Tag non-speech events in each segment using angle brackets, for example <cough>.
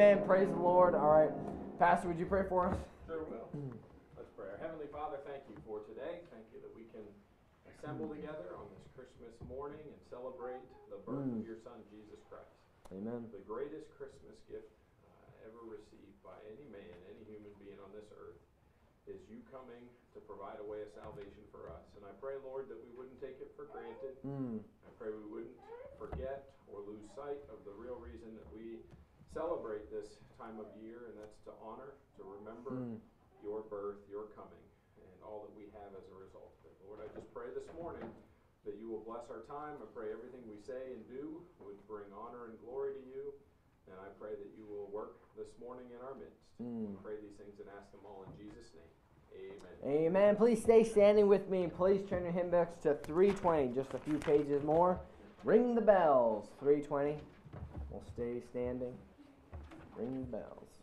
Amen. Praise the Lord. All right. Pastor, would you pray for us? Sure will. Let's pray. Our Heavenly Father, thank you for today. Thank you that we can assemble together on this Christmas morning and celebrate the birth Mm. of your Son, Jesus Christ. Amen. The greatest Christmas gift uh, ever received by any man, any human being on this earth, is you coming to provide a way of salvation for us. And I pray, Lord, that we wouldn't take it for granted. Mm. I pray we wouldn't forget or lose sight of the real reason that we celebrate this time of year, and that's to honor, to remember Mm. your birth, your coming, and all that we have as a result of it. Lord, I just pray this morning that you will bless our time. I pray everything we say and do would bring honor and glory to you. And I pray that you will work this morning in our midst. Mm. Pray these things and ask them all in Jesus' name. Amen. Amen. Please stay standing with me. Please turn your hymn books to 320, just a few pages more. Ring the bells. 320. We'll stay standing. Ring bells.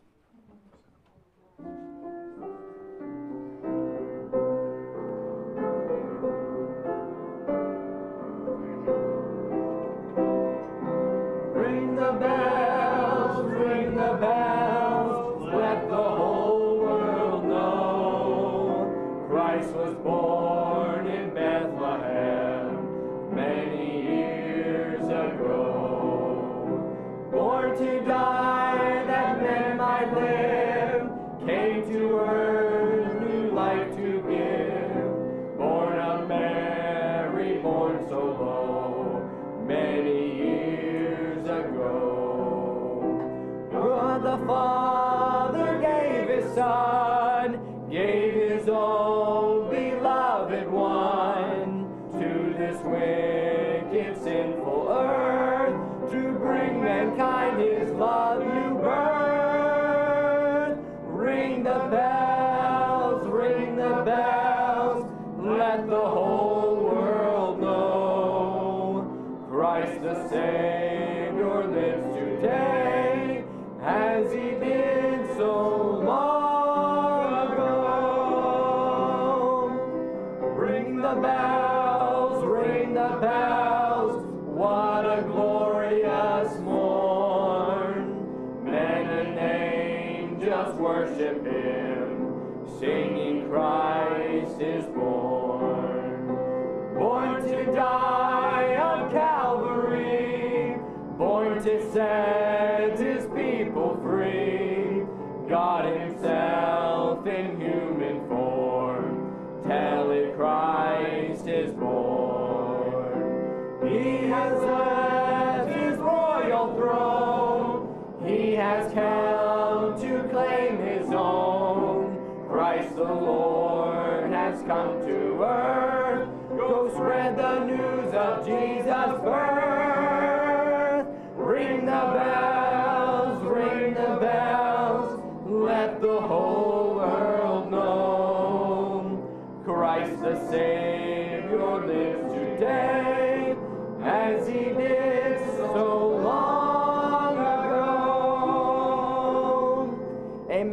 Left his royal throne, he has come to claim his own. Christ the Lord has come to earth. Go spread the news of Jesus' birth.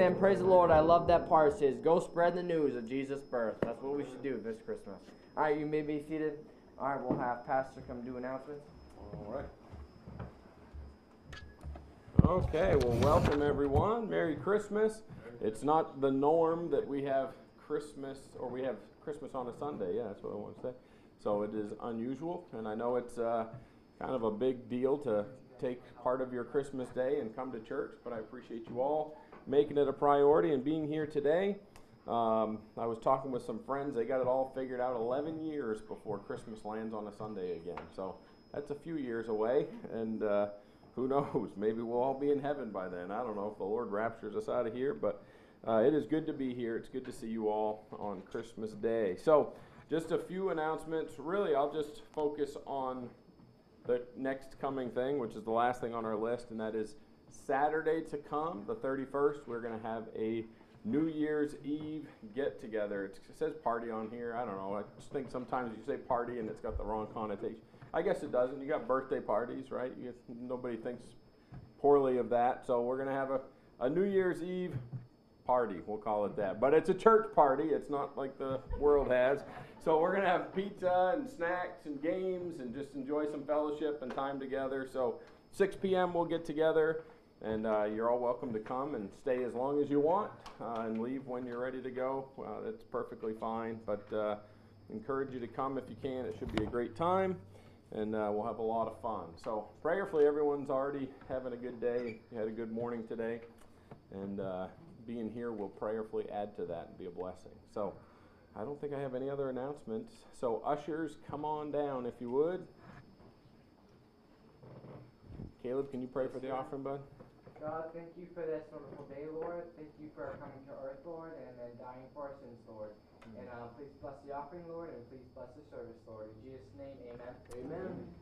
Amen. Praise the Lord. I love that part. It says, Go spread the news of Jesus' birth. That's what we should do this Christmas. All right, you may be seated. All right, we'll have Pastor come do announcements. All right. Okay, well, welcome everyone. Merry Christmas. It's not the norm that we have Christmas or we have Christmas on a Sunday. Yeah, that's what I want to say. So it is unusual, and I know it's uh, kind of a big deal to take part of your Christmas day and come to church, but I appreciate you all making it a priority and being here today. Um, I was talking with some friends. They got it all figured out 11 years before Christmas lands on a Sunday again. So that's a few years away, and uh, who knows? <laughs> Maybe we'll all be in heaven by then. I don't know if the Lord raptures us out of here, but uh, it is good to be here. It's good to see you all on Christmas Day. So, just a few announcements. Really, I'll just focus on the next coming thing, which is the last thing on our list, and that is Saturday to come, the 31st. We're going to have a New Year's Eve get together. It says party on here. I don't know. I just think sometimes you say party and it's got the wrong connotation. I guess it doesn't. You got birthday parties, right? You, nobody thinks poorly of that. So we're going to have a, a New Year's Eve party. We'll call it that. But it's a church party. It's not like the world has. So we're gonna have pizza and snacks and games and just enjoy some fellowship and time together. So 6 p.m. we'll get together, and uh, you're all welcome to come and stay as long as you want uh, and leave when you're ready to go. Uh, that's perfectly fine. But uh, encourage you to come if you can. It should be a great time and uh, we'll have a lot of fun. So, prayerfully, everyone's already having a good day. You had a good morning today, and uh, being here will prayerfully add to that and be a blessing. So, I don't think I have any other announcements. So, ushers, come on down if you would. Caleb, can you pray for the offering, bud? God, thank you for this wonderful day, Lord. Thank you for coming to earth, Lord, and then dying for our sins, Lord. And um, please bless the offering, Lord, and please bless the service, Lord. In Jesus' name, amen. Amen.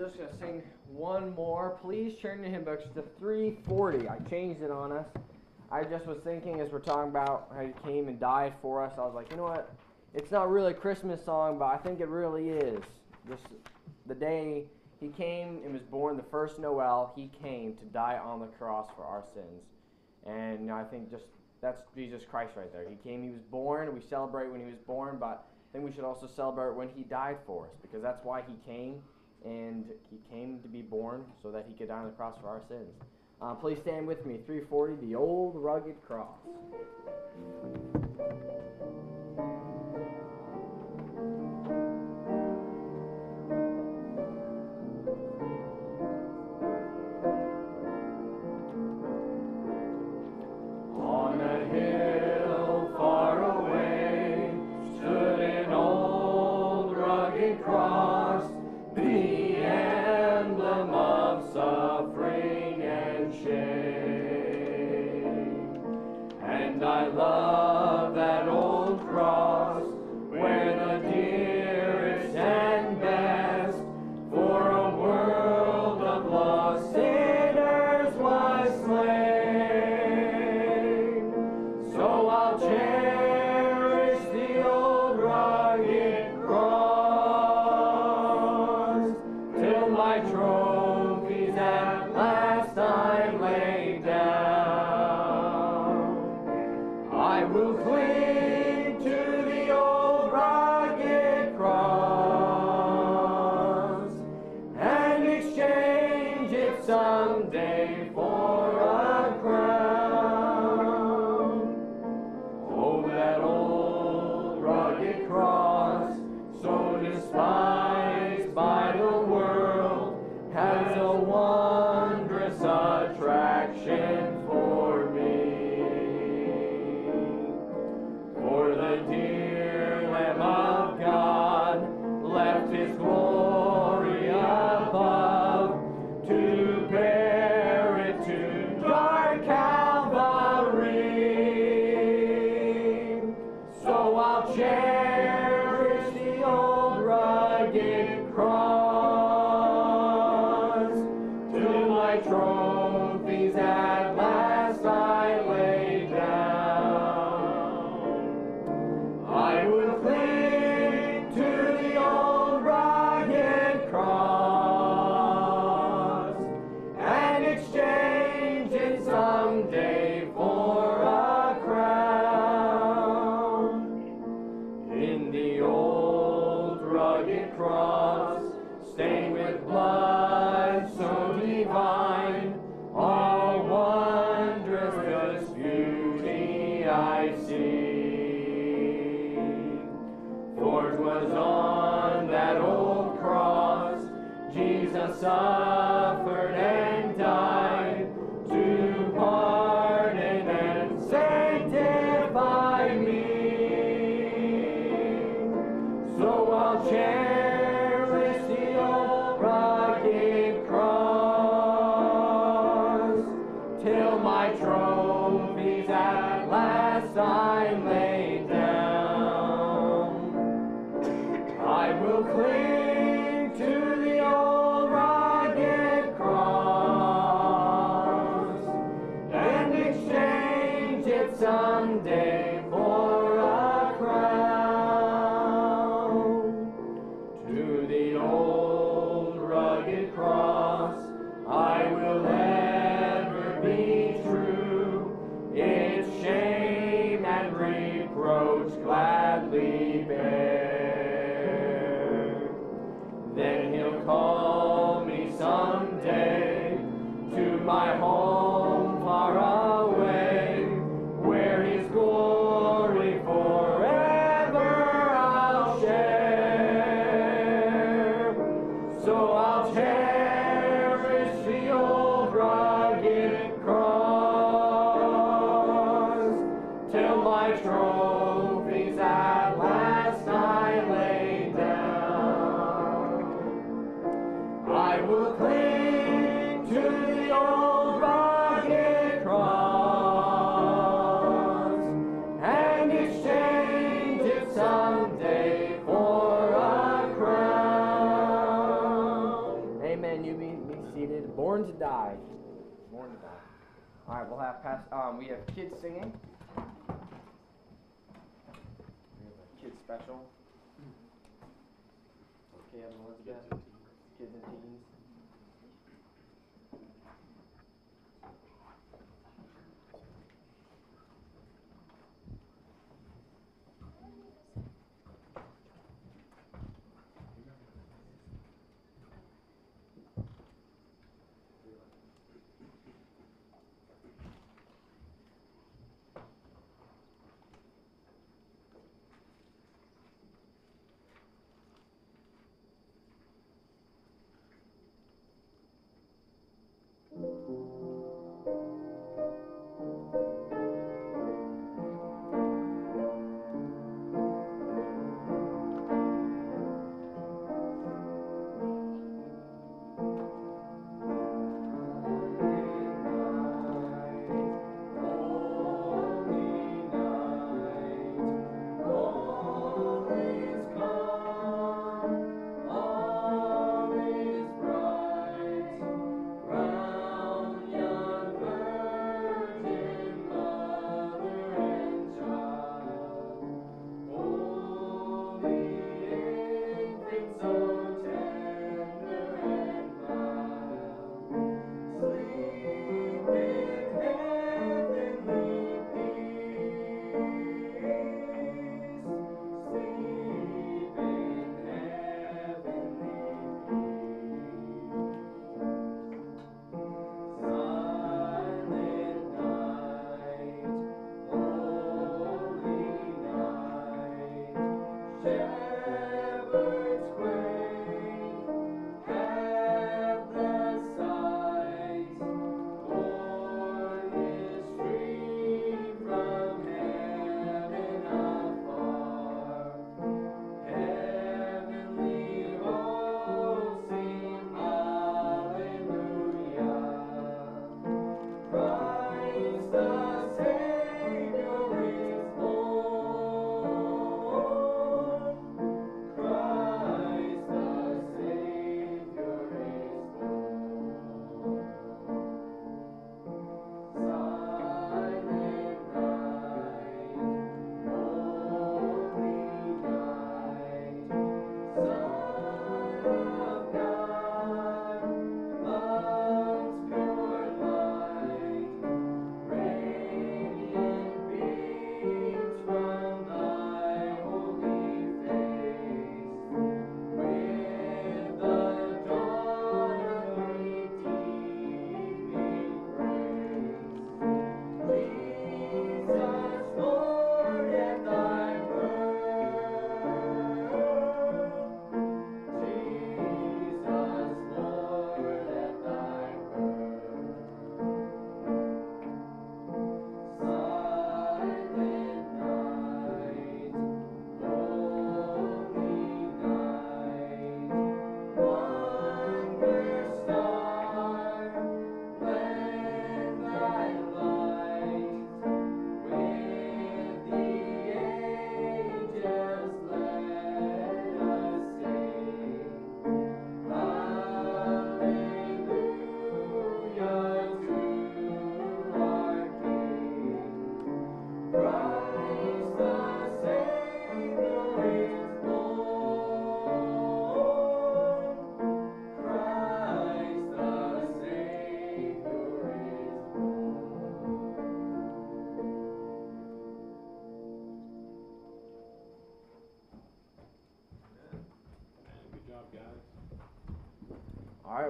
Just gonna sing one more. Please turn your hymn books to 340. I changed it on us. I just was thinking as we're talking about how he came and died for us. I was like, you know what? It's not really a Christmas song, but I think it really is. Just the day he came and was born, the first Noel, he came to die on the cross for our sins. And I think just that's Jesus Christ right there. He came, he was born. We celebrate when he was born, but I think we should also celebrate when he died for us because that's why he came and he came to be born so that he could die on the cross for our sins. Uh, please stand with me. 340, the old rugged cross. action.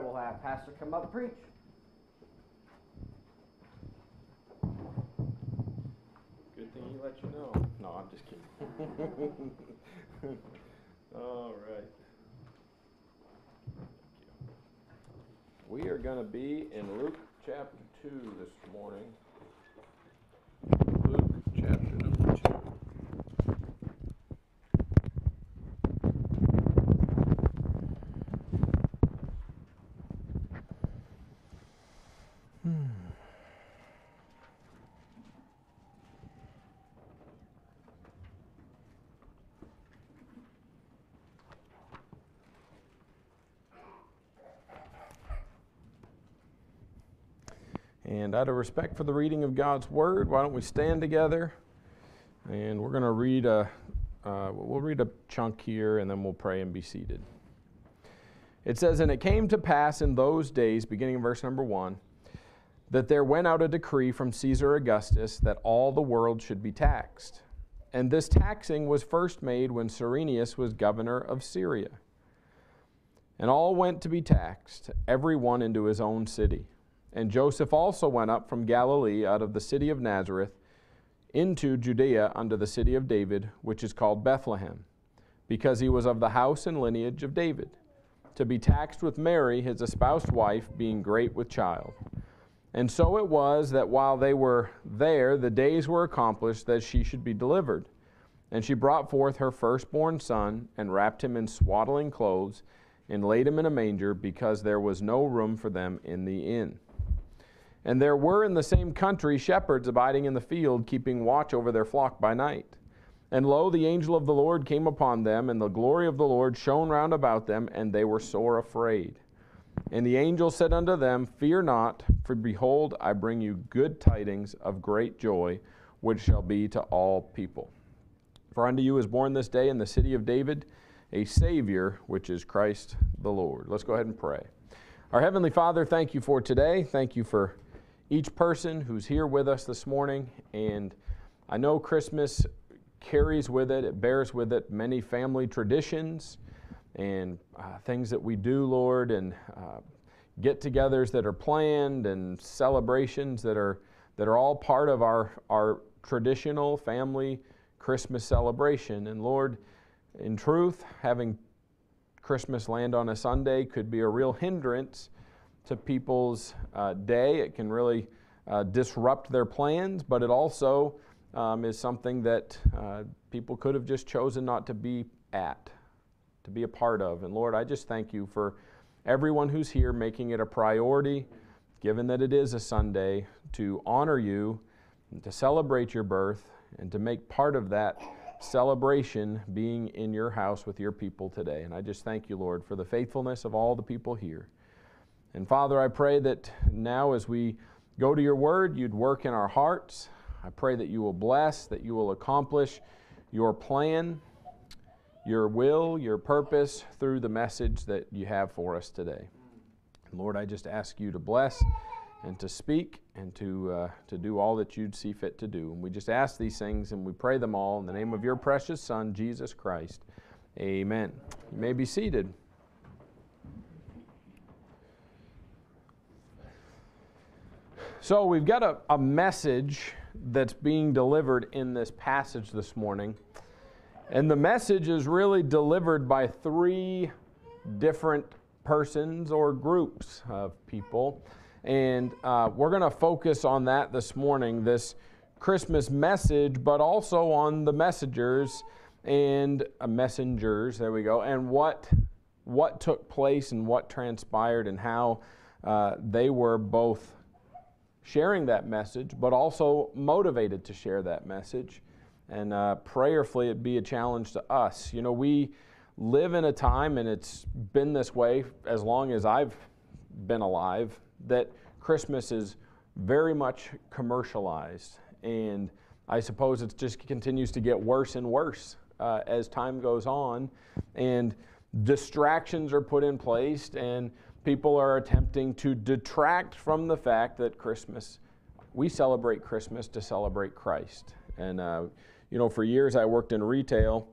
All right, we'll have Pastor come up and preach. Good thing he let you know. No, I'm just kidding. <laughs> <laughs> All right. We are going to be in Luke chapter 2 this morning. Luke chapter number 2. And out of respect for the reading of God's Word, why don't we stand together? And we're going to read a, uh, we'll read a chunk here and then we'll pray and be seated. It says, And it came to pass in those days, beginning in verse number one, that there went out a decree from Caesar Augustus that all the world should be taxed. And this taxing was first made when Cyrenius was governor of Syria. And all went to be taxed, every one into his own city. And Joseph also went up from Galilee out of the city of Nazareth into Judea unto the city of David, which is called Bethlehem, because he was of the house and lineage of David, to be taxed with Mary, his espoused wife, being great with child. And so it was that while they were there, the days were accomplished that she should be delivered. And she brought forth her firstborn son, and wrapped him in swaddling clothes, and laid him in a manger, because there was no room for them in the inn. And there were in the same country shepherds abiding in the field, keeping watch over their flock by night. And lo, the angel of the Lord came upon them, and the glory of the Lord shone round about them, and they were sore afraid. And the angel said unto them, Fear not, for behold, I bring you good tidings of great joy, which shall be to all people. For unto you is born this day in the city of David a Savior, which is Christ the Lord. Let's go ahead and pray. Our Heavenly Father, thank you for today. Thank you for each person who's here with us this morning. And I know Christmas carries with it, it bears with it many family traditions and uh, things that we do, Lord, and uh, get togethers that are planned and celebrations that are, that are all part of our, our traditional family Christmas celebration. And Lord, in truth, having Christmas land on a Sunday could be a real hindrance to people's uh, day. It can really uh, disrupt their plans, but it also um, is something that uh, people could have just chosen not to be at, to be a part of. And Lord, I just thank you for everyone who's here making it a priority, given that it is a Sunday, to honor you, and to celebrate your birth, and to make part of that celebration being in your house with your people today. And I just thank you, Lord, for the faithfulness of all the people here. And Father, I pray that now as we go to your word, you'd work in our hearts. I pray that you will bless, that you will accomplish your plan, your will, your purpose through the message that you have for us today. Lord, I just ask you to bless and to speak and to, uh, to do all that you'd see fit to do. And we just ask these things and we pray them all in the name of your precious Son, Jesus Christ. Amen. You may be seated. So, we've got a, a message that's being delivered in this passage this morning. And the message is really delivered by three different persons or groups of people. And uh, we're going to focus on that this morning, this Christmas message, but also on the messengers and uh, messengers, there we go, and what, what took place and what transpired and how uh, they were both sharing that message, but also motivated to share that message. And uh, prayerfully, it'd be a challenge to us. You know, we live in a time, and it's been this way as long as I've been alive, that Christmas is very much commercialized. And I suppose it just continues to get worse and worse uh, as time goes on. And distractions are put in place, and people are attempting to detract from the fact that Christmas, we celebrate Christmas to celebrate Christ. And, uh, you know, for years I worked in retail,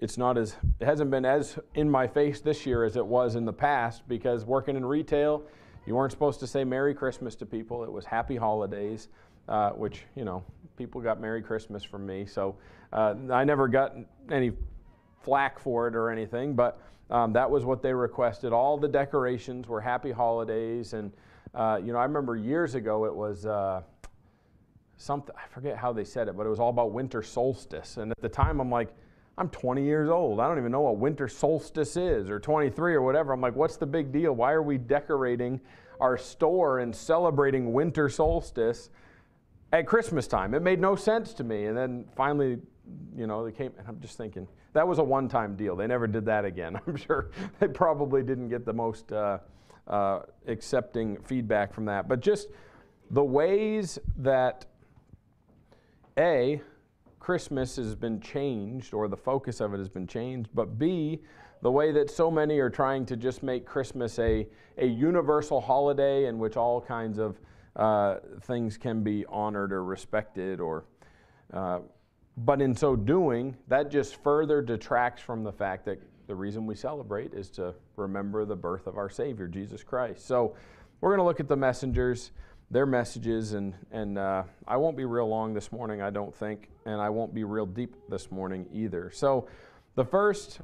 it's not as it hasn't been as in my face this year as it was in the past because working in retail, you weren't supposed to say Merry Christmas to people. It was Happy Holidays, uh, which you know people got Merry Christmas from me. So uh, I never got any flack for it or anything, but um, that was what they requested. All the decorations were Happy Holidays, and uh, you know I remember years ago it was uh, something I forget how they said it, but it was all about winter solstice. And at the time, I'm like I'm 20 years old. I don't even know what winter solstice is, or 23 or whatever. I'm like, what's the big deal? Why are we decorating our store and celebrating winter solstice at Christmas time? It made no sense to me. And then finally, you know, they came, and I'm just thinking, that was a one time deal. They never did that again. <laughs> I'm sure they probably didn't get the most uh, uh, accepting feedback from that. But just the ways that, A, Christmas has been changed or the focus of it has been changed, but B, the way that so many are trying to just make Christmas a, a universal holiday in which all kinds of uh, things can be honored or respected or uh, but in so doing that just further detracts from the fact that the reason we celebrate is to remember the birth of our savior jesus christ so we're going to look at the messengers their messages, and, and uh, I won't be real long this morning, I don't think, and I won't be real deep this morning either. So, the first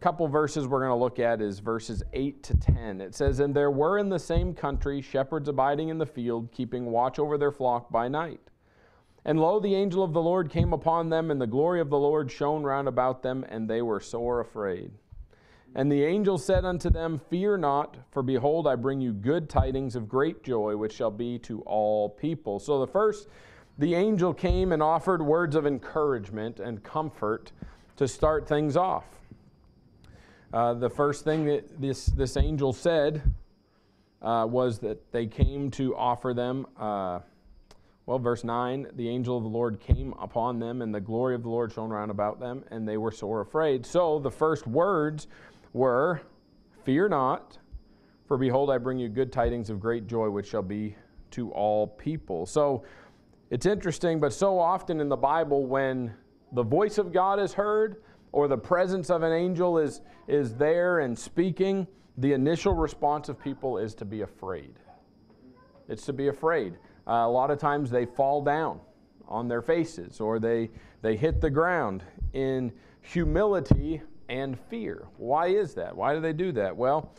couple verses we're going to look at is verses 8 to 10. It says, And there were in the same country shepherds abiding in the field, keeping watch over their flock by night. And lo, the angel of the Lord came upon them, and the glory of the Lord shone round about them, and they were sore afraid. And the angel said unto them, Fear not, for behold, I bring you good tidings of great joy, which shall be to all people. So the first, the angel came and offered words of encouragement and comfort to start things off. Uh, the first thing that this, this angel said uh, was that they came to offer them. Uh, well, verse 9 the angel of the Lord came upon them, and the glory of the Lord shone round about them, and they were sore afraid. So the first words were, Fear not, for behold, I bring you good tidings of great joy, which shall be to all people. So it's interesting, but so often in the Bible, when the voice of God is heard or the presence of an angel is, is there and speaking, the initial response of people is to be afraid. It's to be afraid. Uh, a lot of times they fall down on their faces or they, they hit the ground in humility and fear. Why is that? Why do they do that? Well,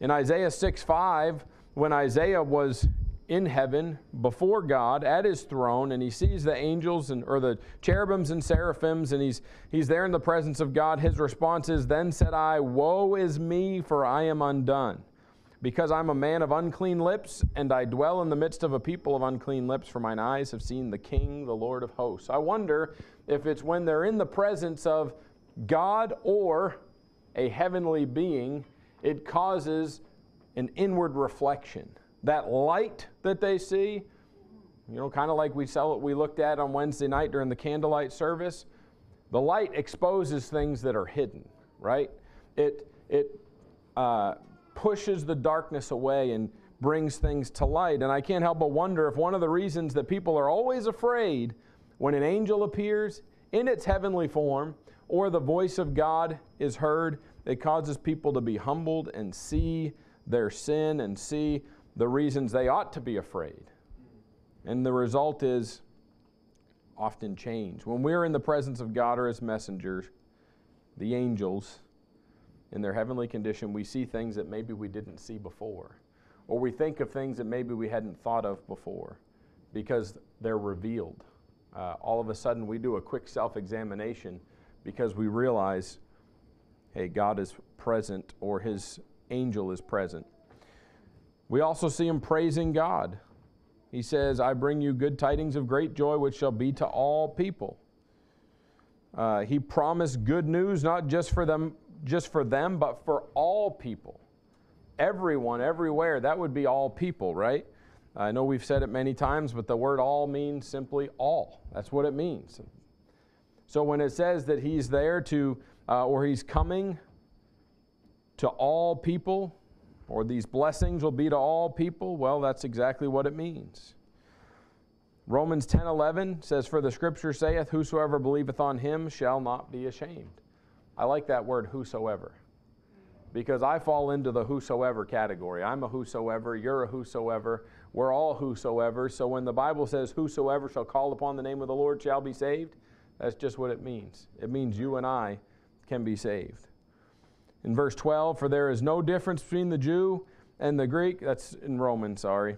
in Isaiah 6 5, when Isaiah was in heaven before God at his throne and he sees the angels and or the cherubims and seraphims and he's he's there in the presence of God his response is then said I woe is me for I am undone because I'm a man of unclean lips and I dwell in the midst of a people of unclean lips for mine eyes have seen the king the lord of hosts I wonder if it's when they're in the presence of God or a heavenly being, it causes an inward reflection. That light that they see, you know, kind of like we saw we looked at on Wednesday night during the candlelight service, the light exposes things that are hidden, right? It, it uh, pushes the darkness away and brings things to light. And I can't help but wonder if one of the reasons that people are always afraid when an angel appears in its heavenly form or the voice of God is heard, it causes people to be humbled and see their sin and see the reasons they ought to be afraid. And the result is often change. When we're in the presence of God or His messengers, the angels, in their heavenly condition, we see things that maybe we didn't see before. Or we think of things that maybe we hadn't thought of before because they're revealed. Uh, all of a sudden, we do a quick self examination because we realize, hey, God is present or his angel is present. We also see him praising God. He says, I bring you good tidings of great joy, which shall be to all people. Uh, he promised good news not just for them, just for them, but for all people. Everyone, everywhere. That would be all people, right? I know we've said it many times, but the word all means simply all. That's what it means. So when it says that he's there to, uh, or he's coming to all people, or these blessings will be to all people, well, that's exactly what it means. Romans 10:11 says, "For the Scripture saith, Whosoever believeth on him shall not be ashamed." I like that word whosoever because I fall into the whosoever category. I'm a whosoever, you're a whosoever, we're all whosoever. So when the Bible says, Whosoever shall call upon the name of the Lord shall be saved, that's just what it means. It means you and I can be saved. In verse 12, for there is no difference between the Jew and the Greek, that's in Romans, sorry.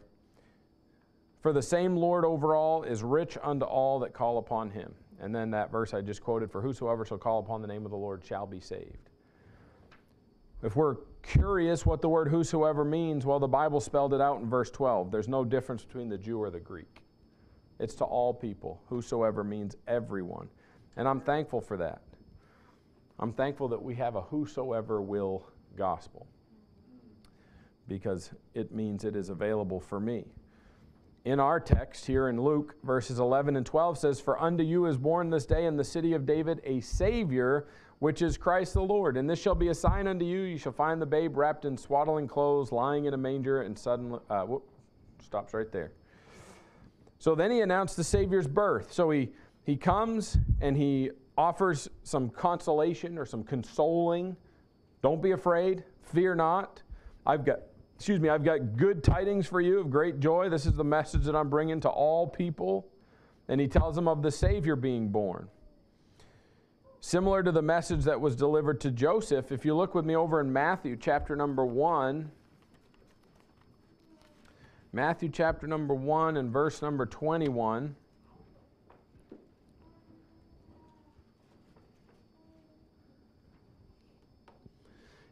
For the same Lord over all is rich unto all that call upon him. And then that verse I just quoted, for whosoever shall call upon the name of the Lord shall be saved. If we're curious what the word whosoever means, well, the Bible spelled it out in verse 12. There's no difference between the Jew or the Greek. It's to all people. Whosoever means everyone. And I'm thankful for that. I'm thankful that we have a whosoever will gospel because it means it is available for me. In our text here in Luke, verses 11 and 12 says, For unto you is born this day in the city of David a Savior which is Christ the Lord. And this shall be a sign unto you: you shall find the babe wrapped in swaddling clothes, lying in a manger. And suddenly, uh, whoop, stops right there. So then he announced the Savior's birth. So he he comes and he offers some consolation or some consoling. Don't be afraid. Fear not. I've got excuse me, I've got good tidings for you of great joy. This is the message that I'm bringing to all people. And he tells them of the Savior being born. Similar to the message that was delivered to Joseph, if you look with me over in Matthew chapter number 1, Matthew chapter number 1 and verse number 21.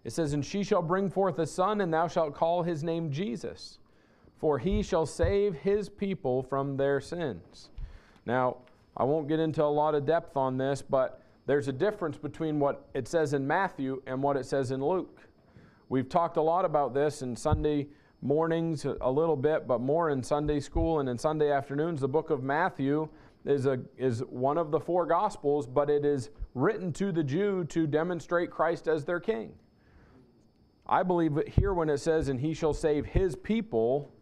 It says, And she shall bring forth a son, and thou shalt call his name Jesus, for he shall save his people from their sins. Now, I won't get into a lot of depth on this, but there's a difference between what it says in Matthew and what it says in Luke. We've talked a lot about this in Sunday mornings, a little bit, but more in Sunday school and in Sunday afternoons. The book of Matthew is, a, is one of the four Gospels, but it is written to the Jew to demonstrate Christ as their king. I believe here when it says, and he shall save his people,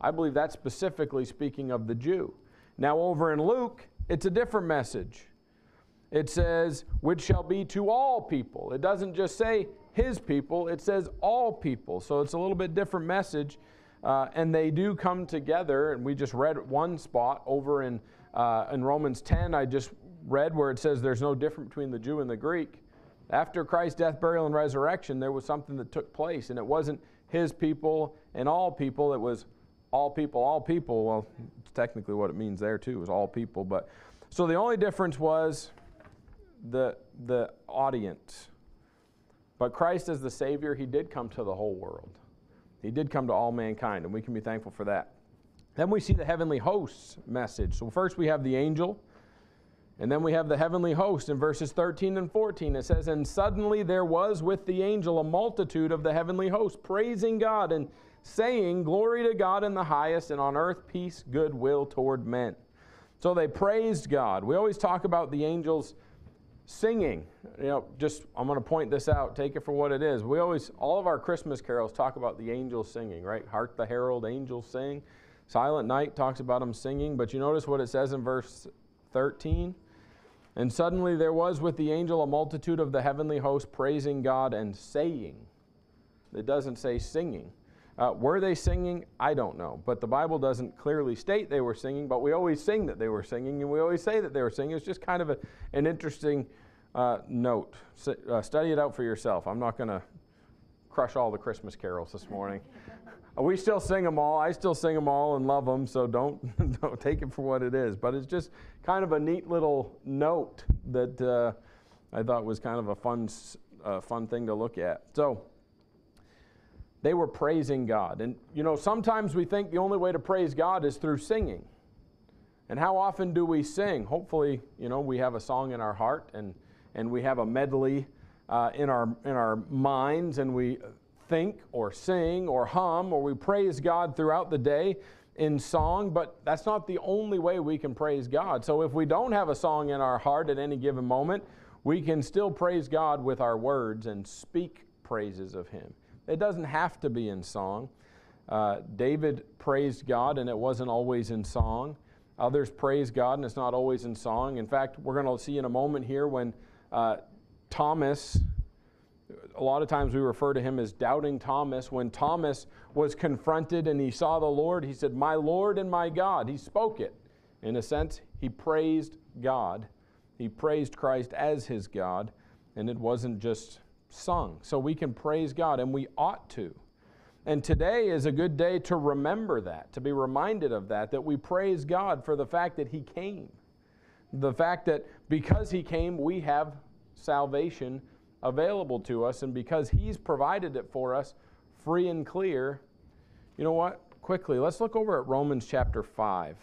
I believe that's specifically speaking of the Jew. Now, over in Luke, it's a different message it says, which shall be to all people. It doesn't just say his people, it says all people. So it's a little bit different message. Uh, and they do come together. And we just read one spot over in, uh, in Romans 10. I just read where it says there's no difference between the Jew and the Greek. After Christ's death, burial, and resurrection, there was something that took place. And it wasn't his people and all people, it was all people, all people. Well, technically what it means there, too, is all people. But so the only difference was the, the audience. But Christ, as the Savior, He did come to the whole world. He did come to all mankind, and we can be thankful for that. Then we see the heavenly hosts message. So, first we have the angel, and then we have the heavenly host in verses 13 and 14. It says, And suddenly there was with the angel a multitude of the heavenly host, praising God and saying, Glory to God in the highest, and on earth peace, goodwill toward men. So they praised God. We always talk about the angels Singing, you know, just I'm going to point this out, take it for what it is. We always, all of our Christmas carols talk about the angels singing, right? Hark the herald angels sing. Silent Night talks about them singing, but you notice what it says in verse 13? And suddenly there was with the angel a multitude of the heavenly host praising God and saying. It doesn't say singing. Uh, were they singing? I don't know. But the Bible doesn't clearly state they were singing, but we always sing that they were singing, and we always say that they were singing. It's just kind of a, an interesting uh, note. S- uh, study it out for yourself. I'm not going to crush all the Christmas carols this morning. We still sing them all. I still sing them all and love them, so don't, <laughs> don't take it for what it is. But it's just kind of a neat little note that uh, I thought was kind of a fun, uh, fun thing to look at. So, they were praising God. And you know, sometimes we think the only way to praise God is through singing. And how often do we sing? Hopefully, you know, we have a song in our heart and, and we have a medley uh, in, our, in our minds and we think or sing or hum or we praise God throughout the day in song, but that's not the only way we can praise God. So if we don't have a song in our heart at any given moment, we can still praise God with our words and speak praises of Him. It doesn't have to be in song. Uh, David praised God, and it wasn't always in song. Others praise God, and it's not always in song. In fact, we're going to see in a moment here when uh, Thomas, a lot of times we refer to him as doubting Thomas. When Thomas was confronted and he saw the Lord, he said, My Lord and my God. He spoke it. In a sense, he praised God. He praised Christ as his God, and it wasn't just sung. So we can praise God, and we ought to. And today is a good day to remember that, to be reminded of that, that we praise God for the fact that He came. The fact that because He came, we have salvation available to us, and because He's provided it for us free and clear. You know what? Quickly, let's look over at Romans chapter 5.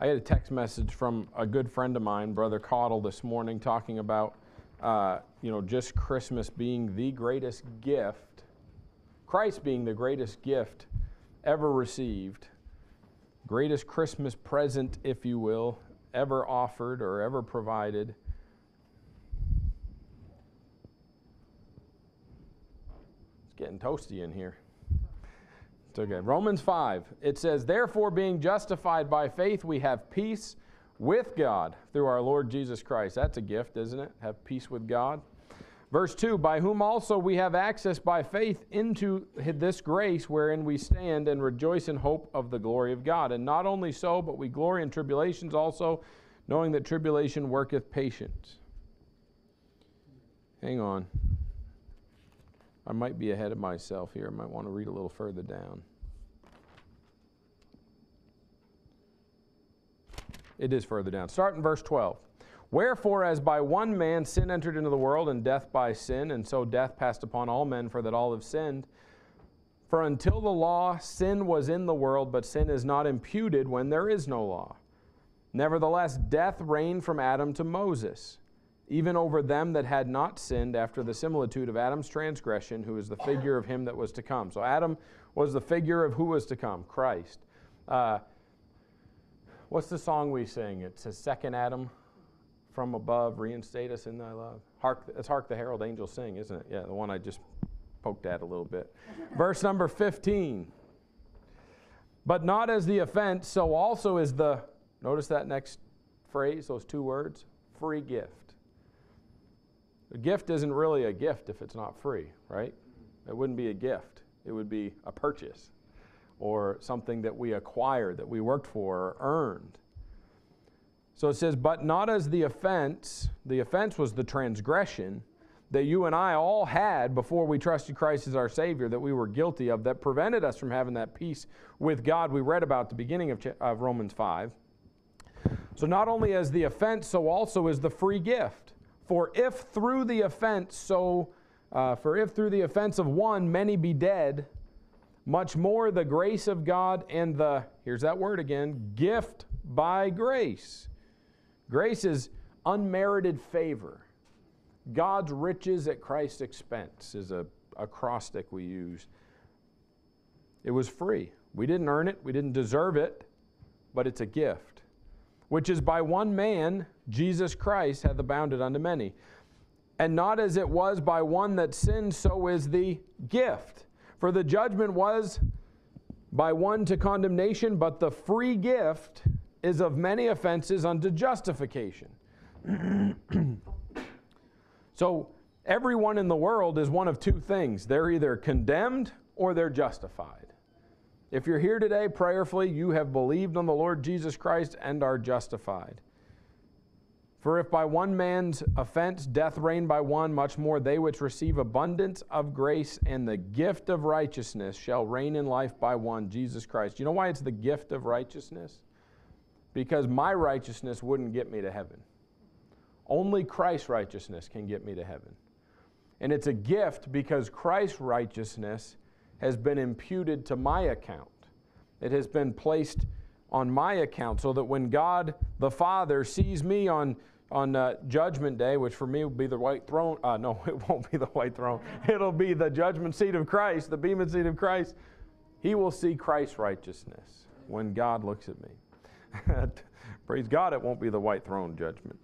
I had a text message from a good friend of mine, Brother Caudle, this morning, talking about uh, you know just Christmas being the greatest gift, Christ being the greatest gift ever received, greatest Christmas present, if you will, ever offered or ever provided. Getting toasty in here. It's okay. Romans 5, it says, Therefore, being justified by faith, we have peace with God through our Lord Jesus Christ. That's a gift, isn't it? Have peace with God. Verse 2 By whom also we have access by faith into this grace wherein we stand and rejoice in hope of the glory of God. And not only so, but we glory in tribulations also, knowing that tribulation worketh patience. Hang on. I might be ahead of myself here. I might want to read a little further down. It is further down. Start in verse 12. Wherefore, as by one man sin entered into the world, and death by sin, and so death passed upon all men, for that all have sinned. For until the law, sin was in the world, but sin is not imputed when there is no law. Nevertheless, death reigned from Adam to Moses even over them that had not sinned after the similitude of Adam's transgression, who is the figure of him that was to come. So Adam was the figure of who was to come, Christ. Uh, what's the song we sing? It says, Second Adam from above, reinstate us in thy love. Hark, it's Hark the Herald Angels Sing, isn't it? Yeah, the one I just poked at a little bit. <laughs> Verse number 15. But not as the offense, so also is the, notice that next phrase, those two words, free gift. A gift isn't really a gift if it's not free, right? It wouldn't be a gift. It would be a purchase or something that we acquired, that we worked for or earned. So it says, but not as the offense. The offense was the transgression that you and I all had before we trusted Christ as our Savior, that we were guilty of, that prevented us from having that peace with God we read about the beginning of, of Romans 5. So not only as the offense, so also is the free gift. For if through the offense, so, uh, for if through the offense of one many be dead, much more the grace of God and the, here's that word again, gift by grace. Grace is unmerited favor. God's riches at Christ's expense is a acrostic we use. It was free. We didn't earn it, we didn't deserve it, but it's a gift, which is by one man, Jesus Christ hath abounded unto many. And not as it was by one that sinned, so is the gift. For the judgment was by one to condemnation, but the free gift is of many offenses unto justification. <clears throat> so everyone in the world is one of two things they're either condemned or they're justified. If you're here today prayerfully, you have believed on the Lord Jesus Christ and are justified. For if by one man's offense death reigned by one, much more they which receive abundance of grace and the gift of righteousness shall reign in life by one, Jesus Christ. You know why it's the gift of righteousness? Because my righteousness wouldn't get me to heaven. Only Christ's righteousness can get me to heaven. And it's a gift because Christ's righteousness has been imputed to my account. It has been placed on my account so that when God the Father sees me on on uh, Judgment Day, which for me will be the white throne. Uh, no, <laughs> it won't be the white throne. It'll be the judgment seat of Christ, the bema seat of Christ. He will see Christ's righteousness when God looks at me. <laughs> Praise God, it won't be the white throne judgment.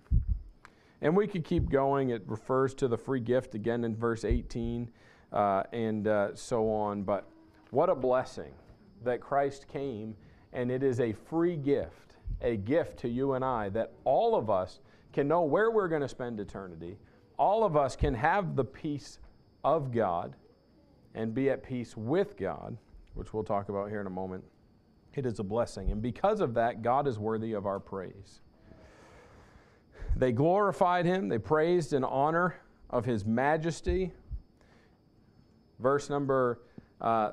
And we could keep going. It refers to the free gift again in verse 18 uh, and uh, so on. But what a blessing that Christ came, and it is a free gift, a gift to you and I that all of us can know where we're going to spend eternity. All of us can have the peace of God and be at peace with God, which we'll talk about here in a moment. It is a blessing. And because of that, God is worthy of our praise. They glorified him, they praised in honor of his majesty. Verse number uh,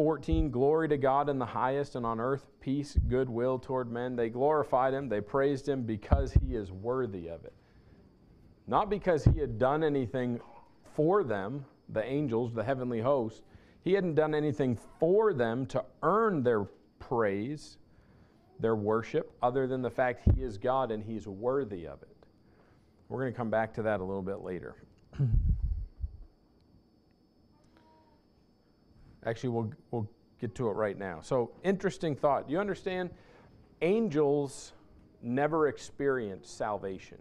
14 Glory to God in the highest, and on earth peace, goodwill toward men. They glorified him, they praised him because he is worthy of it. Not because he had done anything for them, the angels, the heavenly host. He hadn't done anything for them to earn their praise, their worship, other than the fact he is God and he's worthy of it. We're going to come back to that a little bit later. <clears throat> Actually, we'll, we'll get to it right now. So, interesting thought. You understand? Angels never experience salvation,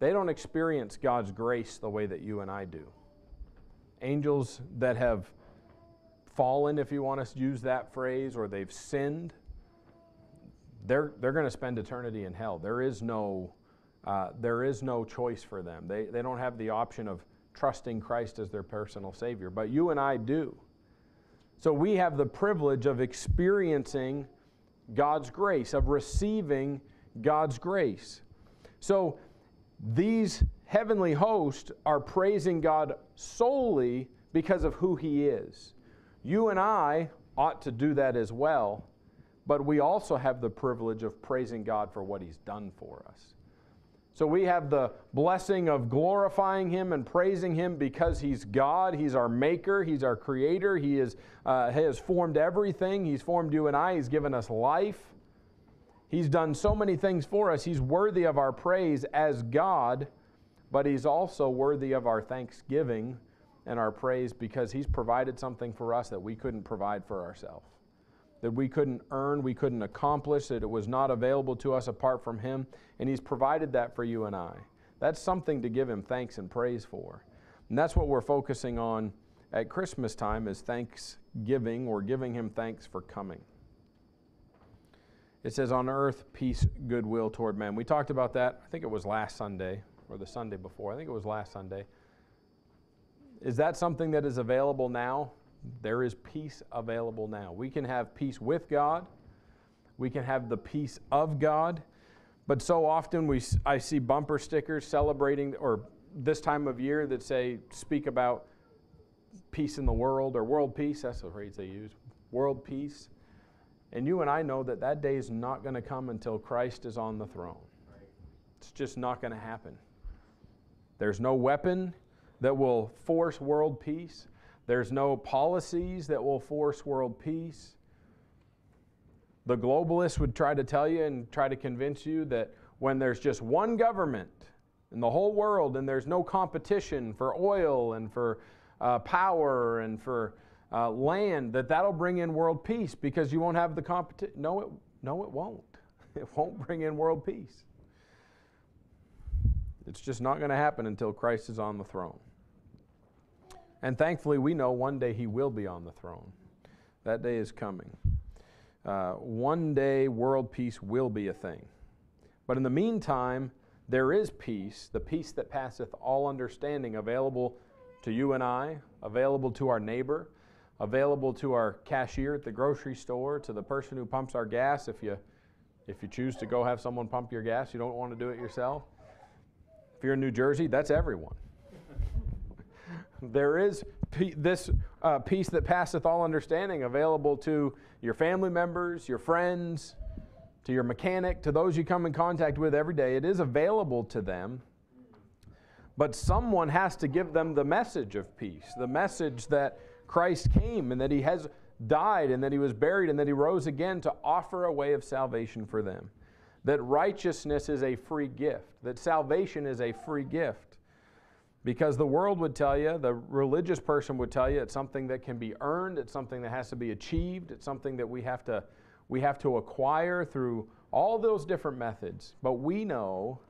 they don't experience God's grace the way that you and I do. Angels that have fallen, if you want to use that phrase, or they've sinned, they're, they're going to spend eternity in hell. There is no, uh, there is no choice for them. They, they don't have the option of trusting Christ as their personal Savior, but you and I do. So we have the privilege of experiencing God's grace, of receiving God's grace. So these heavenly hosts are praising God solely because of who He is. You and I ought to do that as well, but we also have the privilege of praising God for what He's done for us. So we have the blessing of glorifying Him and praising Him because He's God. He's our Maker. He's our Creator. He is, uh, has formed everything. He's formed you and I. He's given us life. He's done so many things for us. He's worthy of our praise as God, but He's also worthy of our thanksgiving and our praise because He's provided something for us that we couldn't provide for ourselves that we couldn't earn, we couldn't accomplish, that it was not available to us apart from Him, and He's provided that for you and I. That's something to give Him thanks and praise for. And that's what we're focusing on at Christmas time is thanksgiving or giving Him thanks for coming. It says, On earth, peace, goodwill toward men. We talked about that, I think it was last Sunday or the Sunday before. I think it was last Sunday. Is that something that is available now? There is peace available now. We can have peace with God. We can have the peace of God. But so often we, I see bumper stickers celebrating, or this time of year that say, speak about peace in the world or world peace. That's the phrase they use world peace. And you and I know that that day is not going to come until Christ is on the throne. It's just not going to happen. There's no weapon that will force world peace. There's no policies that will force world peace. The globalists would try to tell you and try to convince you that when there's just one government in the whole world and there's no competition for oil and for uh, power and for uh, land, that that'll bring in world peace because you won't have the competition. No, it, no, it won't. <laughs> It won't bring in world peace. It's just not going to happen until Christ is on the throne. And thankfully, we know one day he will be on the throne. That day is coming. Uh, one day, world peace will be a thing. But in the meantime, there is peace, the peace that passeth all understanding, available to you and I, available to our neighbor, available to our cashier at the grocery store, to the person who pumps our gas. If you, if you choose to go have someone pump your gas, you don't want to do it yourself. If you're in New Jersey, that's everyone. There is this uh, peace that passeth all understanding available to your family members, your friends, to your mechanic, to those you come in contact with every day. It is available to them. But someone has to give them the message of peace, the message that Christ came and that he has died and that he was buried and that he rose again to offer a way of salvation for them. That righteousness is a free gift, that salvation is a free gift. Because the world would tell you, the religious person would tell you, it's something that can be earned, it's something that has to be achieved, it's something that we have to, we have to acquire through all those different methods. But we know,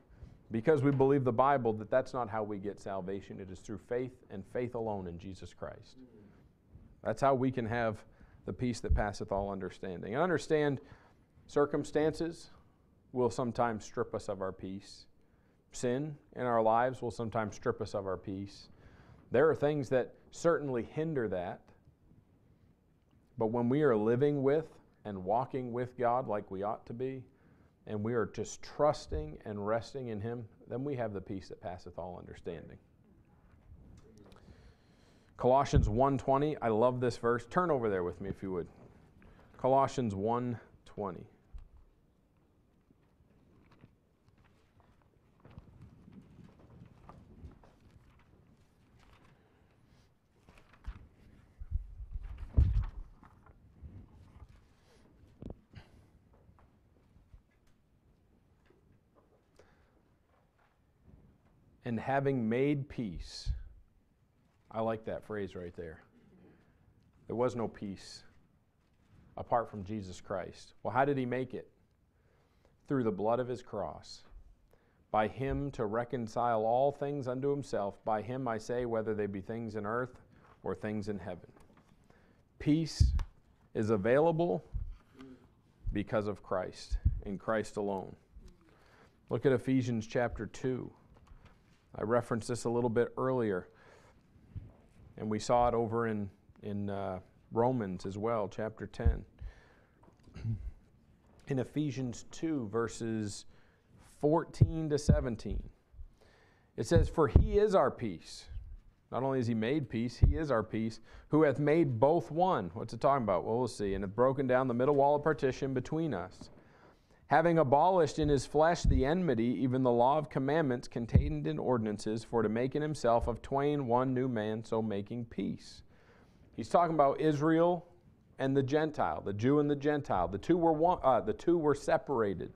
because we believe the Bible, that that's not how we get salvation. It is through faith and faith alone in Jesus Christ. That's how we can have the peace that passeth all understanding. And understand circumstances, will sometimes strip us of our peace. Sin in our lives will sometimes strip us of our peace. There are things that certainly hinder that. But when we are living with and walking with God like we ought to be, and we are just trusting and resting in Him, then we have the peace that passeth all understanding. Colossians 1:20, I love this verse. Turn over there with me if you would. Colossians 1:20. And having made peace. I like that phrase right there. There was no peace apart from Jesus Christ. Well, how did he make it? Through the blood of his cross. By him to reconcile all things unto himself. By him, I say, whether they be things in earth or things in heaven. Peace is available because of Christ, in Christ alone. Look at Ephesians chapter 2. I referenced this a little bit earlier, and we saw it over in, in uh, Romans as well, chapter 10. <clears throat> In Ephesians 2, verses 14 to 17, it says, For he is our peace. Not only has he made peace, he is our peace, who hath made both one. What's it talking about? Well, we'll see. And hath broken down the middle wall of partition between us having abolished in his flesh the enmity, even the law of commandments contained in ordinances, for to make in himself of twain one new man, so making peace. He's talking about Israel and the Gentile, the Jew and the Gentile. The two were one, uh, the two were separated.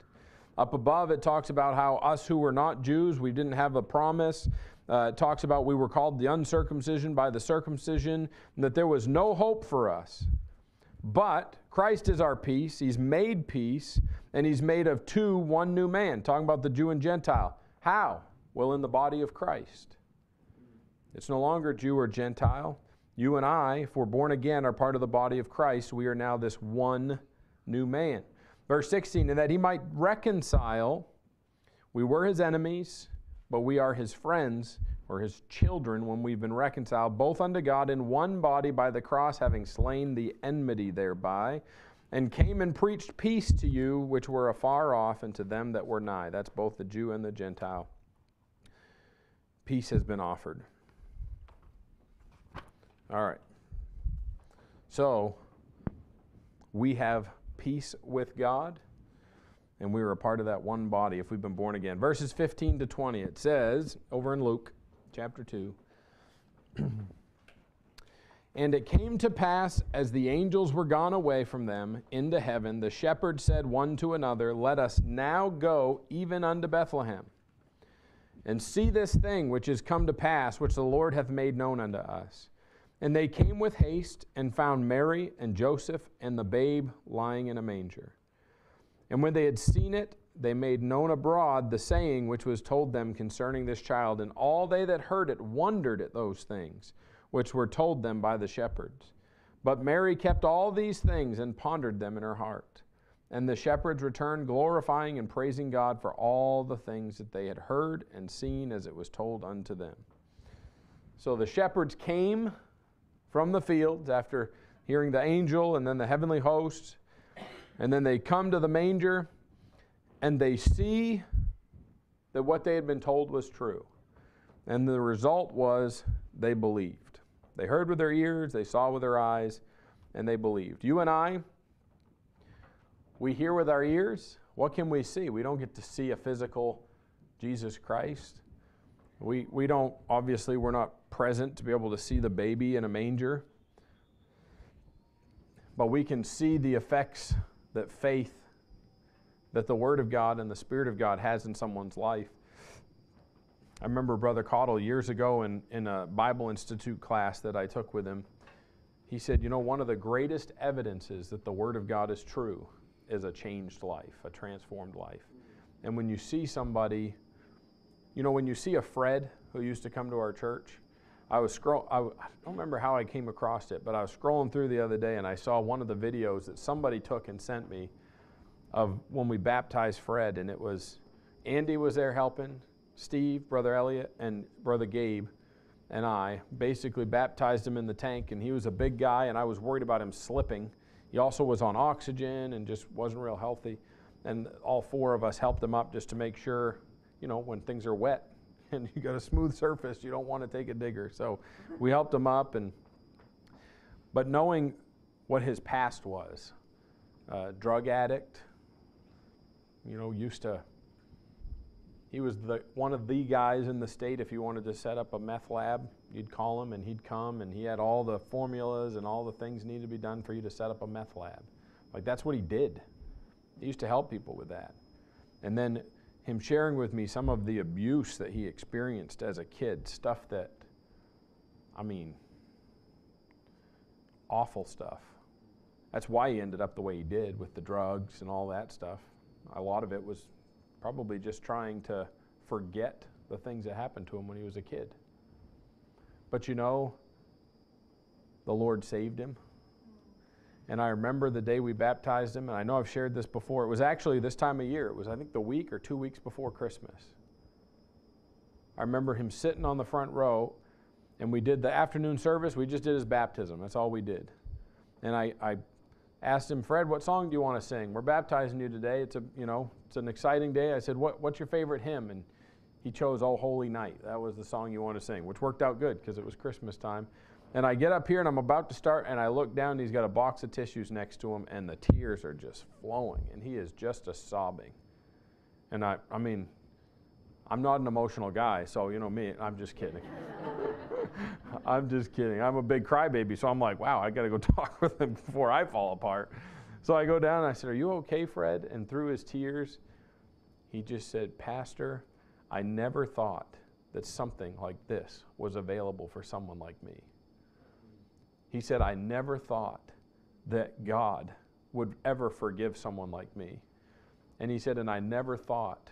Up above, it talks about how us who were not Jews, we didn't have a promise. Uh, it talks about we were called the uncircumcision by the circumcision, that there was no hope for us. But Christ is our peace. He's made peace, and He's made of two one new man. Talking about the Jew and Gentile. How? Well, in the body of Christ. It's no longer Jew or Gentile. You and I, if we're born again, are part of the body of Christ. We are now this one new man. Verse 16, and that He might reconcile, we were His enemies, but we are His friends or his children when we've been reconciled both unto God in one body by the cross, having slain the enmity thereby, and came and preached peace to you which were afar off, and to them that were nigh. That's both the Jew and the Gentile. Peace has been offered. All right. So, we have peace with God, and we are a part of that one body if we've been born again. Verses 15 to 20, it says over in Luke, chapter 2. <clears throat> and it came to pass, as the angels were gone away from them into heaven, the shepherds said one to another, Let us now go even unto Bethlehem, and see this thing which is come to pass, which the Lord hath made known unto us. And they came with haste and found Mary and Joseph and the babe lying in a manger. And when they had seen it, they made known abroad the saying which was told them concerning this child, and all they that heard it wondered at those things which were told them by the shepherds. But Mary kept all these things and pondered them in her heart. And the shepherds returned, glorifying and praising God for all the things that they had heard and seen as it was told unto them. So the shepherds came from the fields after hearing the angel and then the heavenly hosts, and then they come to the manger and they see that what they had been told was true. And the result was they believed. They heard with their ears, they saw with their eyes, and they believed. You and I, we hear with our ears. What can we see? We don't get to see a physical Jesus Christ. We, we don't, obviously, we're not present to be able to see the baby in a manger. But we can see the effects that faith that the Word of God and the Spirit of God has in someone's life. I remember Brother Caudle years ago in, in a Bible Institute class that I took with him. He said, You know, one of the greatest evidences that the Word of God is true is a changed life, a transformed life. And when you see somebody, you know, when you see a Fred who used to come to our church, I was scroll. I, I don't remember how I came across it, but I was scrolling through the other day and I saw one of the videos that somebody took and sent me of when we baptized Fred, and it was Andy was there helping, Steve, Brother Elliot, and Brother Gabe, and I basically baptized him in the tank, and he was a big guy, and I was worried about him slipping. He also was on oxygen and just wasn't real healthy, and all four of us helped him up just to make sure, you know, when things are wet <laughs> and you got a smooth surface, you don't want to take a digger. So we helped him up, and but knowing what his past was, uh, drug addict, you know, used to. He was the one of the guys in the state. If you wanted to set up a meth lab, you'd call him and he'd come, and he had all the formulas and all the things needed to be done for you to set up a meth lab. Like that's what he did. He used to help people with that, and then him sharing with me some of the abuse that he experienced as a kid, stuff that, I mean, awful stuff. That's why he ended up the way he did with the drugs and all that stuff. A lot of it was probably just trying to forget the things that happened to him when he was a kid. But you know, the Lord saved him. And I remember the day we baptized him, and I know I've shared this before. It was actually this time of year. It was, I think, the week or two weeks before Christmas. I remember him sitting on the front row, and we did the afternoon service. We just did his baptism. That's all we did. And I, I asked him, Fred, what song do you want to sing? We're baptizing you today. It's a, you know, it's an exciting day. I said, what, what's your favorite hymn? And he chose "Oh Holy Night." That was the song you want to sing, which worked out good because it was Christmas time. And I get up here and I'm about to start, and I look down, and he's got a box of tissues next to him, and the tears are just flowing, and he is just a sobbing. And I, I mean, I'm not an emotional guy, so you know me, I'm just kidding. <laughs> <laughs> I'm just kidding. I'm a big crybaby, so I'm like, wow, I got to go <laughs> talk with him before I fall apart. So I go down and I said, Are you okay, Fred? And through his tears, he just said, Pastor, I never thought that something like this was available for someone like me. He said, I never thought that God would ever forgive someone like me. And he said, and I never thought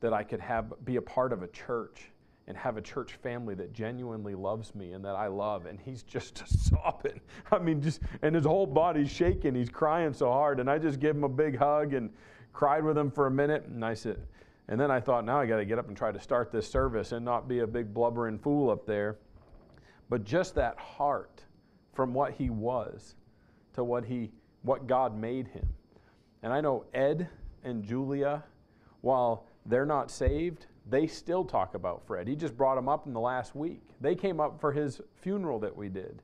that I could have be a part of a church and have a church family that genuinely loves me and that I love. And he's just <laughs> sobbing. I mean, just and his whole body's shaking. He's crying so hard. And I just gave him a big hug and cried with him for a minute. And I said, and then I thought, now I got to get up and try to start this service and not be a big blubbering fool up there. But just that heart from what he was to what he what God made him. And I know Ed and Julia, while they're not saved, they still talk about Fred. He just brought them up in the last week. They came up for his funeral that we did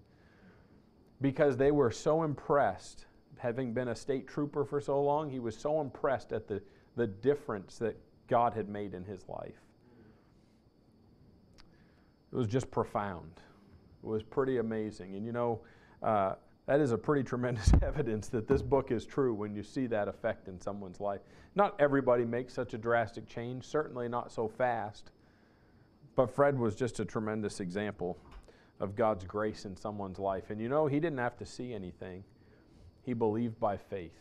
because they were so impressed. Having been a state trooper for so long, he was so impressed at the, the difference that God had made in his life. It was just profound. It was pretty amazing. And you know, uh, that is a pretty tremendous <laughs> evidence that this book is true when you see that effect in someone's life. Not everybody makes such a drastic change, certainly not so fast. But Fred was just a tremendous example of God's grace in someone's life. And you know, he didn't have to see anything, he believed by faith.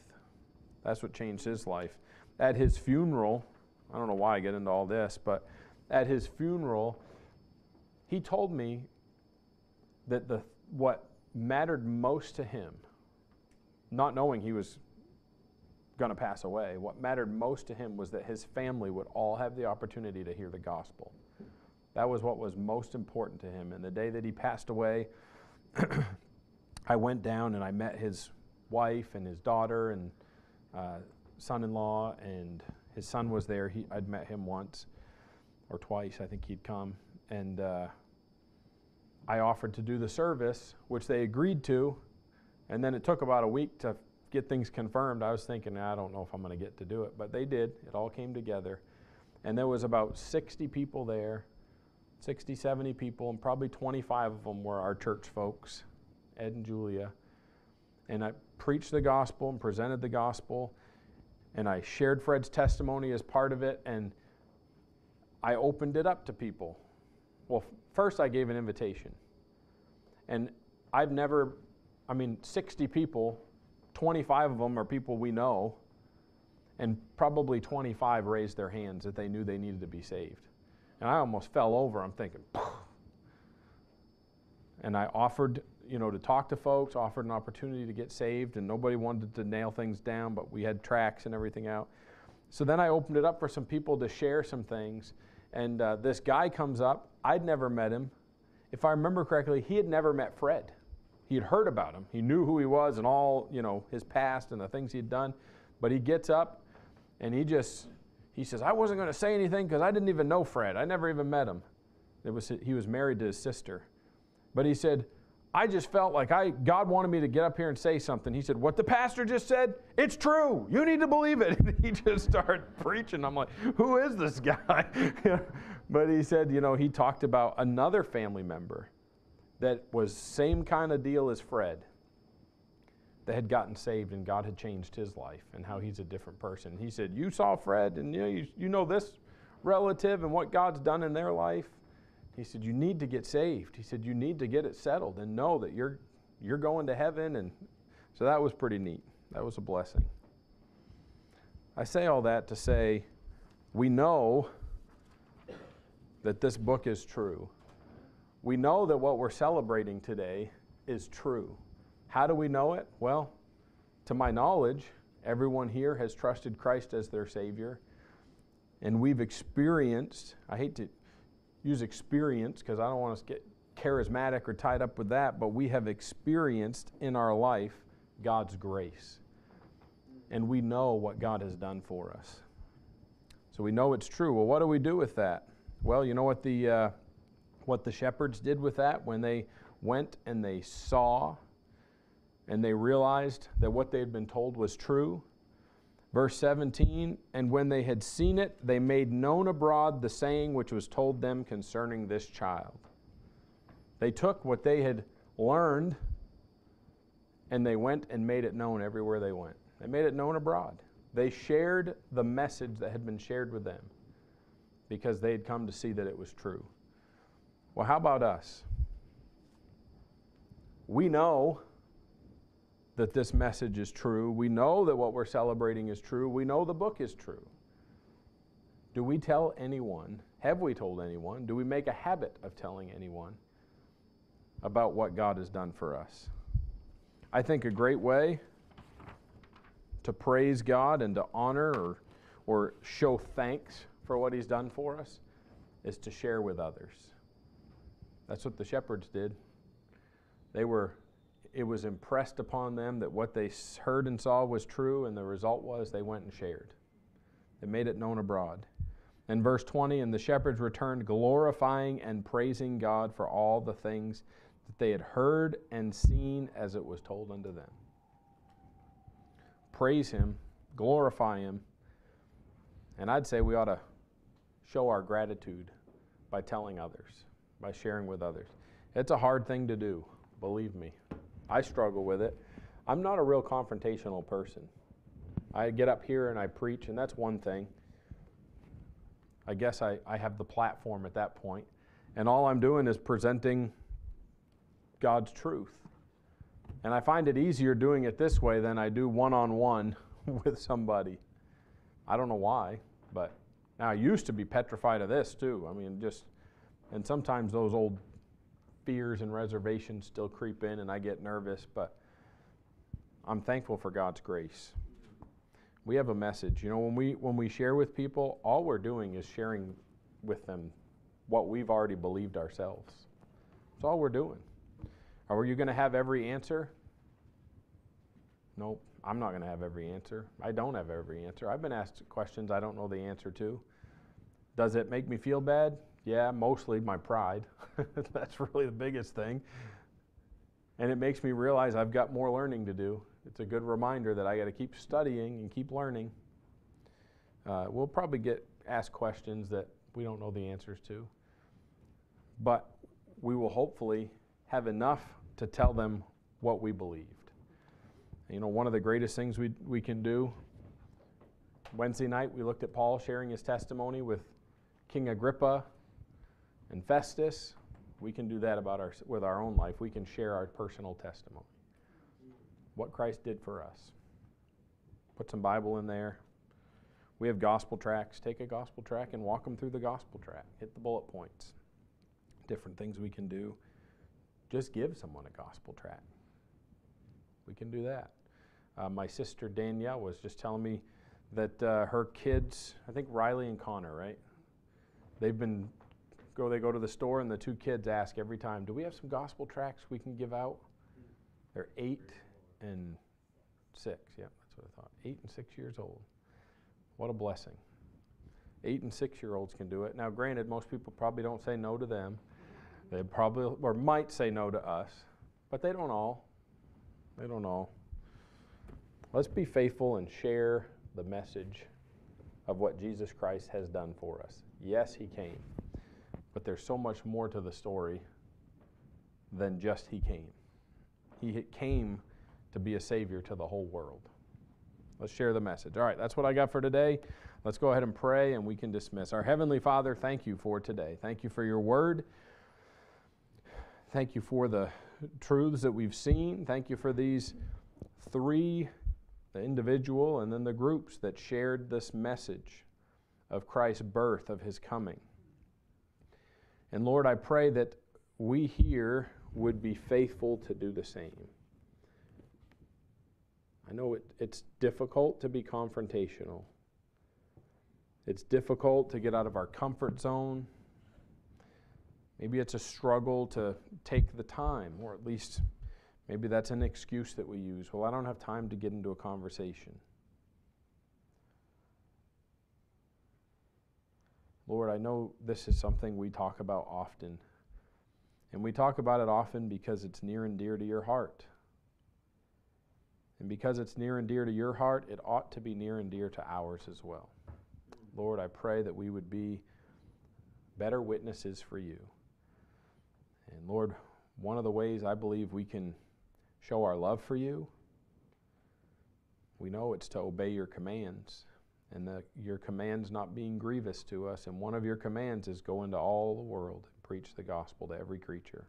That's what changed his life. At his funeral, I don't know why I get into all this, but at his funeral, he told me that the what mattered most to him, not knowing he was going to pass away, what mattered most to him was that his family would all have the opportunity to hear the gospel. That was what was most important to him. And the day that he passed away, <clears throat> I went down and I met his wife and his daughter and uh, son in law, and his son was there. He, I'd met him once or twice, I think he'd come. And uh, I offered to do the service, which they agreed to, and then it took about a week to get things confirmed. I was thinking, I don't know if I'm going to get to do it, but they did. It all came together. And there was about 60 people there, 60, 70 people, and probably 25 of them were our church folks, Ed and Julia. And I preached the gospel and presented the gospel, and I shared Fred's testimony as part of it, and I opened it up to people. Well, First, I gave an invitation. And I've never, I mean, 60 people, 25 of them are people we know, and probably 25 raised their hands that they knew they needed to be saved. And I almost fell over. I'm thinking, and I offered, you know, to talk to folks, offered an opportunity to get saved, and nobody wanted to nail things down, but we had tracks and everything out. So then I opened it up for some people to share some things, and uh, this guy comes up. I'd never met him. If I remember correctly, he had never met Fred. He had heard about him. He knew who he was and all, you know, his past and the things he'd done. But he gets up and he just he says, "I wasn't going to say anything because I didn't even know Fred. I never even met him. It was he was married to his sister." But he said, I just felt like I God wanted me to get up here and say something. He said, "What the pastor just said, it's true. You need to believe it." <laughs> And he just started <laughs> preaching. I'm like, "Who is this guy?" <laughs> but he said, you know, he talked about another family member that was same kind of deal as Fred that had gotten saved and God had changed his life and how he's a different person. He said, "You saw Fred and you know, you, you know this relative and what God's done in their life." He said, You need to get saved. He said, You need to get it settled and know that you're, you're going to heaven. And so that was pretty neat. That was a blessing. I say all that to say we know that this book is true. We know that what we're celebrating today is true. How do we know it? Well, to my knowledge, everyone here has trusted Christ as their Savior. And we've experienced, I hate to use experience because I don't want to get charismatic or tied up with that, but we have experienced in our life God's grace. And we know what God has done for us. So we know it's true. Well, what do we do with that? Well, you know what the, uh, what the shepherds did with that when they went and they saw and they realized that what they had been told was true? Verse 17, and when they had seen it, they made known abroad the saying which was told them concerning this child. They took what they had learned and they went and made it known everywhere they went. They made it known abroad. They shared the message that had been shared with them because they had come to see that it was true. Well, how about us? We know that this message is true. We know that what we're celebrating is true. We know the book is true. Do we tell anyone? Have we told anyone? Do we make a habit of telling anyone about what God has done for us? I think a great way to praise God and to honor or, or show thanks for what He's done for us is to share with others. That's what the shepherds did. They were it was impressed upon them that what they heard and saw was true, and the result was they went and shared. They made it known abroad. In verse 20, and the shepherds returned, glorifying and praising God for all the things that they had heard and seen as it was told unto them. Praise Him, glorify Him, and I'd say we ought to show our gratitude by telling others, by sharing with others. It's a hard thing to do, believe me. I struggle with it. I'm not a real confrontational person. I get up here and I preach, and that's one thing. I guess I, I have the platform at that point, and all I'm doing is presenting God's truth. And I find it easier doing it this way than I do one on one with somebody. I don't know why, but now I used to be petrified of this too. I mean, just, and sometimes those old fears and reservations still creep in and I get nervous, but I'm thankful for God's grace. We have a message. You know, when we when we share with people, all we're doing is sharing with them what we've already believed ourselves. That's all we're doing. Are you going to have every answer? Nope. I'm not going to have every answer. I don't have every answer. I've been asked questions I don't know the answer to. Does it make me feel bad? Yeah, mostly my pride. <laughs> That's really the biggest thing. And it makes me realize I've got more learning to do. It's a good reminder that I got to keep studying and keep learning. Uh, we'll probably get asked questions that we don't know the answers to. But we will hopefully have enough to tell them what we believed. You know, one of the greatest things we, we can do, Wednesday night we looked at Paul sharing his testimony with King Agrippa and Festus, we can do that about our, with our own life. We can share our personal testimony. What Christ did for us. Put some Bible in there. We have gospel tracks. Take a gospel track and walk them through the gospel track. Hit the bullet points. Different things we can do. just give someone a gospel track. We can do that. Uh, my sister Danielle was just telling me that uh, her kids, I think Riley and Connor, right? They've been go. They go to the store, and the two kids ask every time, "Do we have some gospel tracts we can give out?" They're eight and six. Yeah, that's what I thought. Eight and six years old. What a blessing. Eight and six year olds can do it. Now, granted, most people probably don't say no to them. They probably or might say no to us, but they don't all. They don't all. Let's be faithful and share the message of what Jesus Christ has done for us. Yes, He came, but there's so much more to the story than just He came. He came to be a Savior to the whole world. Let's share the message. All right, that's what I got for today. Let's go ahead and pray and we can dismiss. Our Heavenly Father, thank you for today. Thank you for your word. Thank you for the truths that we've seen. Thank you for these three the individual and then the groups that shared this message of Christ's birth, of his coming. And Lord, I pray that we here would be faithful to do the same. I know it, it's difficult to be confrontational. It's difficult to get out of our comfort zone. Maybe it's a struggle to take the time, or at least maybe that's an excuse that we use. Well, I don't have time to get into a conversation. Lord, I know this is something we talk about often. And we talk about it often because it's near and dear to your heart. And because it's near and dear to your heart, it ought to be near and dear to ours as well. Lord, I pray that we would be better witnesses for you. And Lord, one of the ways I believe we can show our love for you, we know it's to obey your commands and the, your commands not being grievous to us. And one of your commands is go into all the world and preach the gospel to every creature.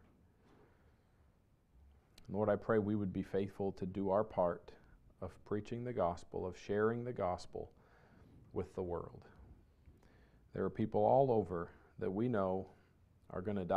Lord, I pray we would be faithful to do our part of preaching the gospel, of sharing the gospel with the world. There are people all over that we know are going to die.